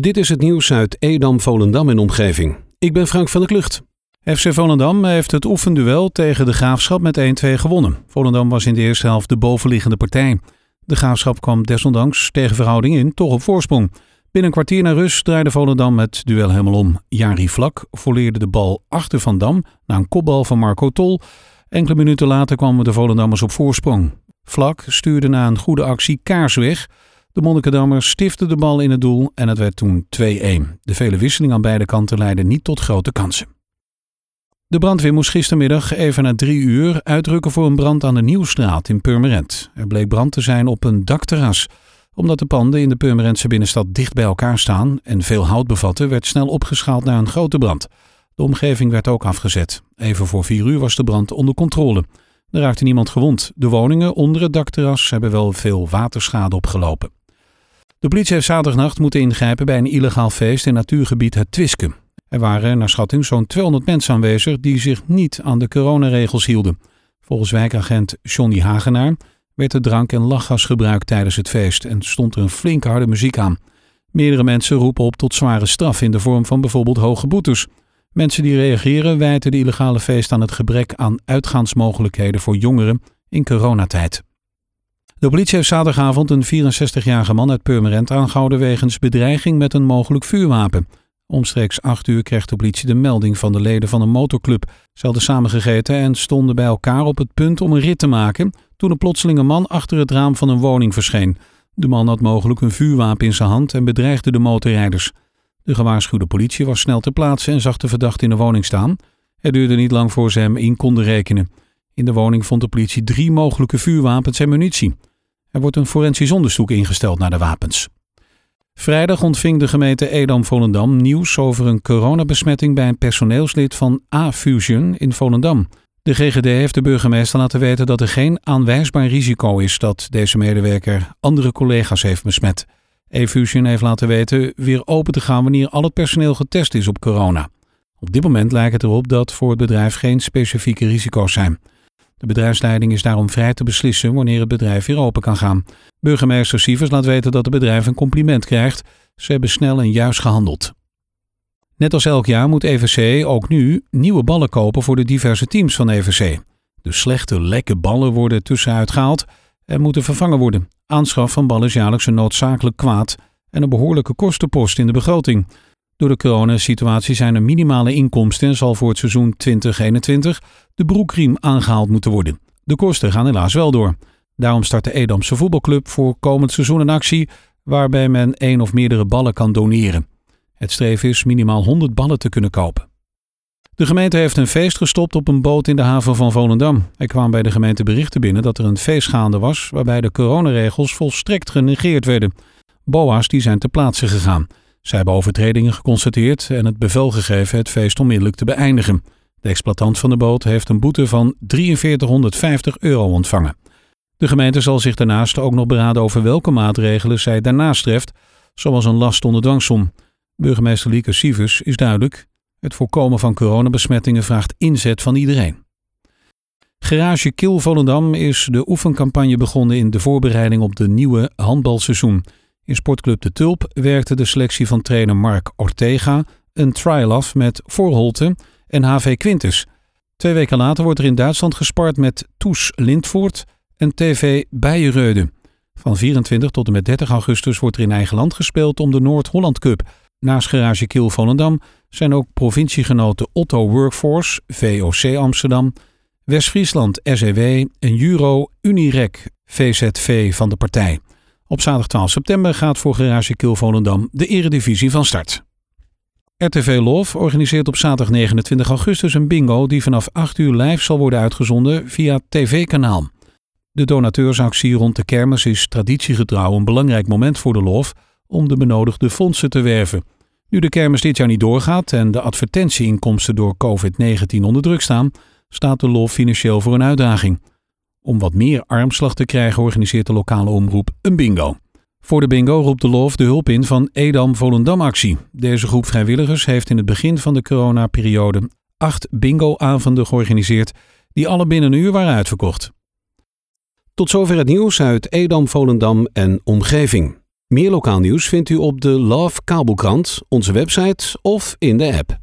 Dit is het nieuws uit Edam, Volendam en omgeving. Ik ben Frank van der Klucht. FC Volendam heeft het oefenduel tegen de Graafschap met 1-2 gewonnen. Volendam was in de eerste helft de bovenliggende partij. De Graafschap kwam desondanks tegen verhouding in toch op voorsprong. Binnen een kwartier naar rust draaide Volendam het duel helemaal om. Jari Vlak volleerde de bal achter Van Dam na een kopbal van Marco Tol. Enkele minuten later kwamen de Volendammers op voorsprong. Vlak stuurde na een goede actie Kaars weg. De Monnikendammer stifte de bal in het doel en het werd toen 2-1. De vele wisselingen aan beide kanten leidden niet tot grote kansen. De brandweer moest gistermiddag even na drie uur uitrukken voor een brand aan de Nieuwstraat in Purmerend. Er bleek brand te zijn op een dakterras. Omdat de panden in de Purmerendse binnenstad dicht bij elkaar staan en veel hout bevatten, werd snel opgeschaald naar een grote brand. De omgeving werd ook afgezet. Even voor vier uur was de brand onder controle. Er raakte niemand gewond. De woningen onder het dakterras hebben wel veel waterschade opgelopen. De politie heeft zaterdagnacht moeten ingrijpen bij een illegaal feest in natuurgebied Het Twiske. Er waren naar schatting zo'n 200 mensen aanwezig die zich niet aan de coronaregels hielden. Volgens wijkagent Johnny Hagenaar werd er drank en lachgas gebruikt tijdens het feest en stond er een flinke harde muziek aan. Meerdere mensen roepen op tot zware straf in de vorm van bijvoorbeeld hoge boetes. Mensen die reageren wijten de illegale feest aan het gebrek aan uitgaansmogelijkheden voor jongeren in coronatijd. De politie heeft zaterdagavond een 64-jarige man uit Purmerend aangehouden wegens bedreiging met een mogelijk vuurwapen. Omstreeks 8 uur kreeg de politie de melding van de leden van een motorclub. Ze hadden samengegeten en stonden bij elkaar op het punt om een rit te maken toen een plotseling man achter het raam van een woning verscheen. De man had mogelijk een vuurwapen in zijn hand en bedreigde de motorrijders. De gewaarschuwde politie was snel ter plaatse en zag de verdachte in de woning staan. Het duurde niet lang voor ze hem in konden rekenen. In de woning vond de politie drie mogelijke vuurwapens en munitie. Er wordt een forensisch onderzoek ingesteld naar de wapens. Vrijdag ontving de gemeente Edam-Volendam nieuws over een coronabesmetting bij een personeelslid van A-Fusion in Volendam. De GGD heeft de burgemeester laten weten dat er geen aanwijsbaar risico is dat deze medewerker andere collega's heeft besmet. E-Fusion heeft laten weten weer open te gaan wanneer al het personeel getest is op corona. Op dit moment lijkt het erop dat voor het bedrijf geen specifieke risico's zijn. De bedrijfsleiding is daarom vrij te beslissen wanneer het bedrijf weer open kan gaan. Burgemeester Sievers laat weten dat het bedrijf een compliment krijgt. Ze hebben snel en juist gehandeld. Net als elk jaar moet EVC ook nu nieuwe ballen kopen voor de diverse teams van EVC. De slechte, lekke ballen worden tussenuit gehaald en moeten vervangen worden. Aanschaf van ballen is jaarlijks een noodzakelijk kwaad en een behoorlijke kostenpost in de begroting. Door de coronasituatie zijn er minimale inkomsten en zal voor het seizoen 2021 de broekriem aangehaald moeten worden. De kosten gaan helaas wel door. Daarom start de Edamse voetbalclub voor komend seizoen een actie waarbij men één of meerdere ballen kan doneren. Het streven is minimaal 100 ballen te kunnen kopen. De gemeente heeft een feest gestopt op een boot in de haven van Volendam. Er kwamen bij de gemeente berichten binnen dat er een feest gaande was waarbij de coronaregels volstrekt genegeerd werden. BOA's die zijn ter plaatse gegaan. Zij hebben overtredingen geconstateerd en het bevel gegeven het feest onmiddellijk te beëindigen. De exploitant van de boot heeft een boete van 4350 euro ontvangen. De gemeente zal zich daarnaast ook nog beraden over welke maatregelen zij daarnaast treft, zoals een last onder dwangsom. Burgemeester Lieke Sievers is duidelijk: het voorkomen van coronabesmettingen vraagt inzet van iedereen. Garage Kil Volendam is de oefencampagne begonnen in de voorbereiding op de nieuwe handbalseizoen. In sportclub De Tulp werkte de selectie van trainer Mark Ortega een trial af met Voorholte en HV Quintus. Twee weken later wordt er in Duitsland gespart met Toes Lindvoort en TV Bijenreude. Van 24 tot en met 30 augustus wordt er in eigen land gespeeld om de Noord-Holland Cup. Naast Garage Kiel Volendam zijn ook provinciegenoten Otto Workforce, VOC Amsterdam, West-Friesland SEW en Juro Unirec VZV van de partij. Op zaterdag 12 september gaat voor Garage Kiel Volendam de eredivisie van start. RTV Love organiseert op zaterdag 29 augustus een bingo die vanaf 8 uur live zal worden uitgezonden via tv-kanaal. De donateursactie rond de kermis is traditiegetrouw een belangrijk moment voor de Love om de benodigde fondsen te werven. Nu de kermis dit jaar niet doorgaat en de advertentieinkomsten door COVID-19 onder druk staan, staat de LOF financieel voor een uitdaging. Om wat meer armslag te krijgen organiseert de lokale omroep een bingo. Voor de bingo roept de LOF de hulp in van Edam Volendam Actie. Deze groep vrijwilligers heeft in het begin van de coronaperiode acht bingo-avonden georganiseerd die alle binnen een uur waren uitverkocht. Tot zover het nieuws uit Edam, Volendam en omgeving. Meer lokaal nieuws vindt u op de Love Kabelkrant, onze website of in de app.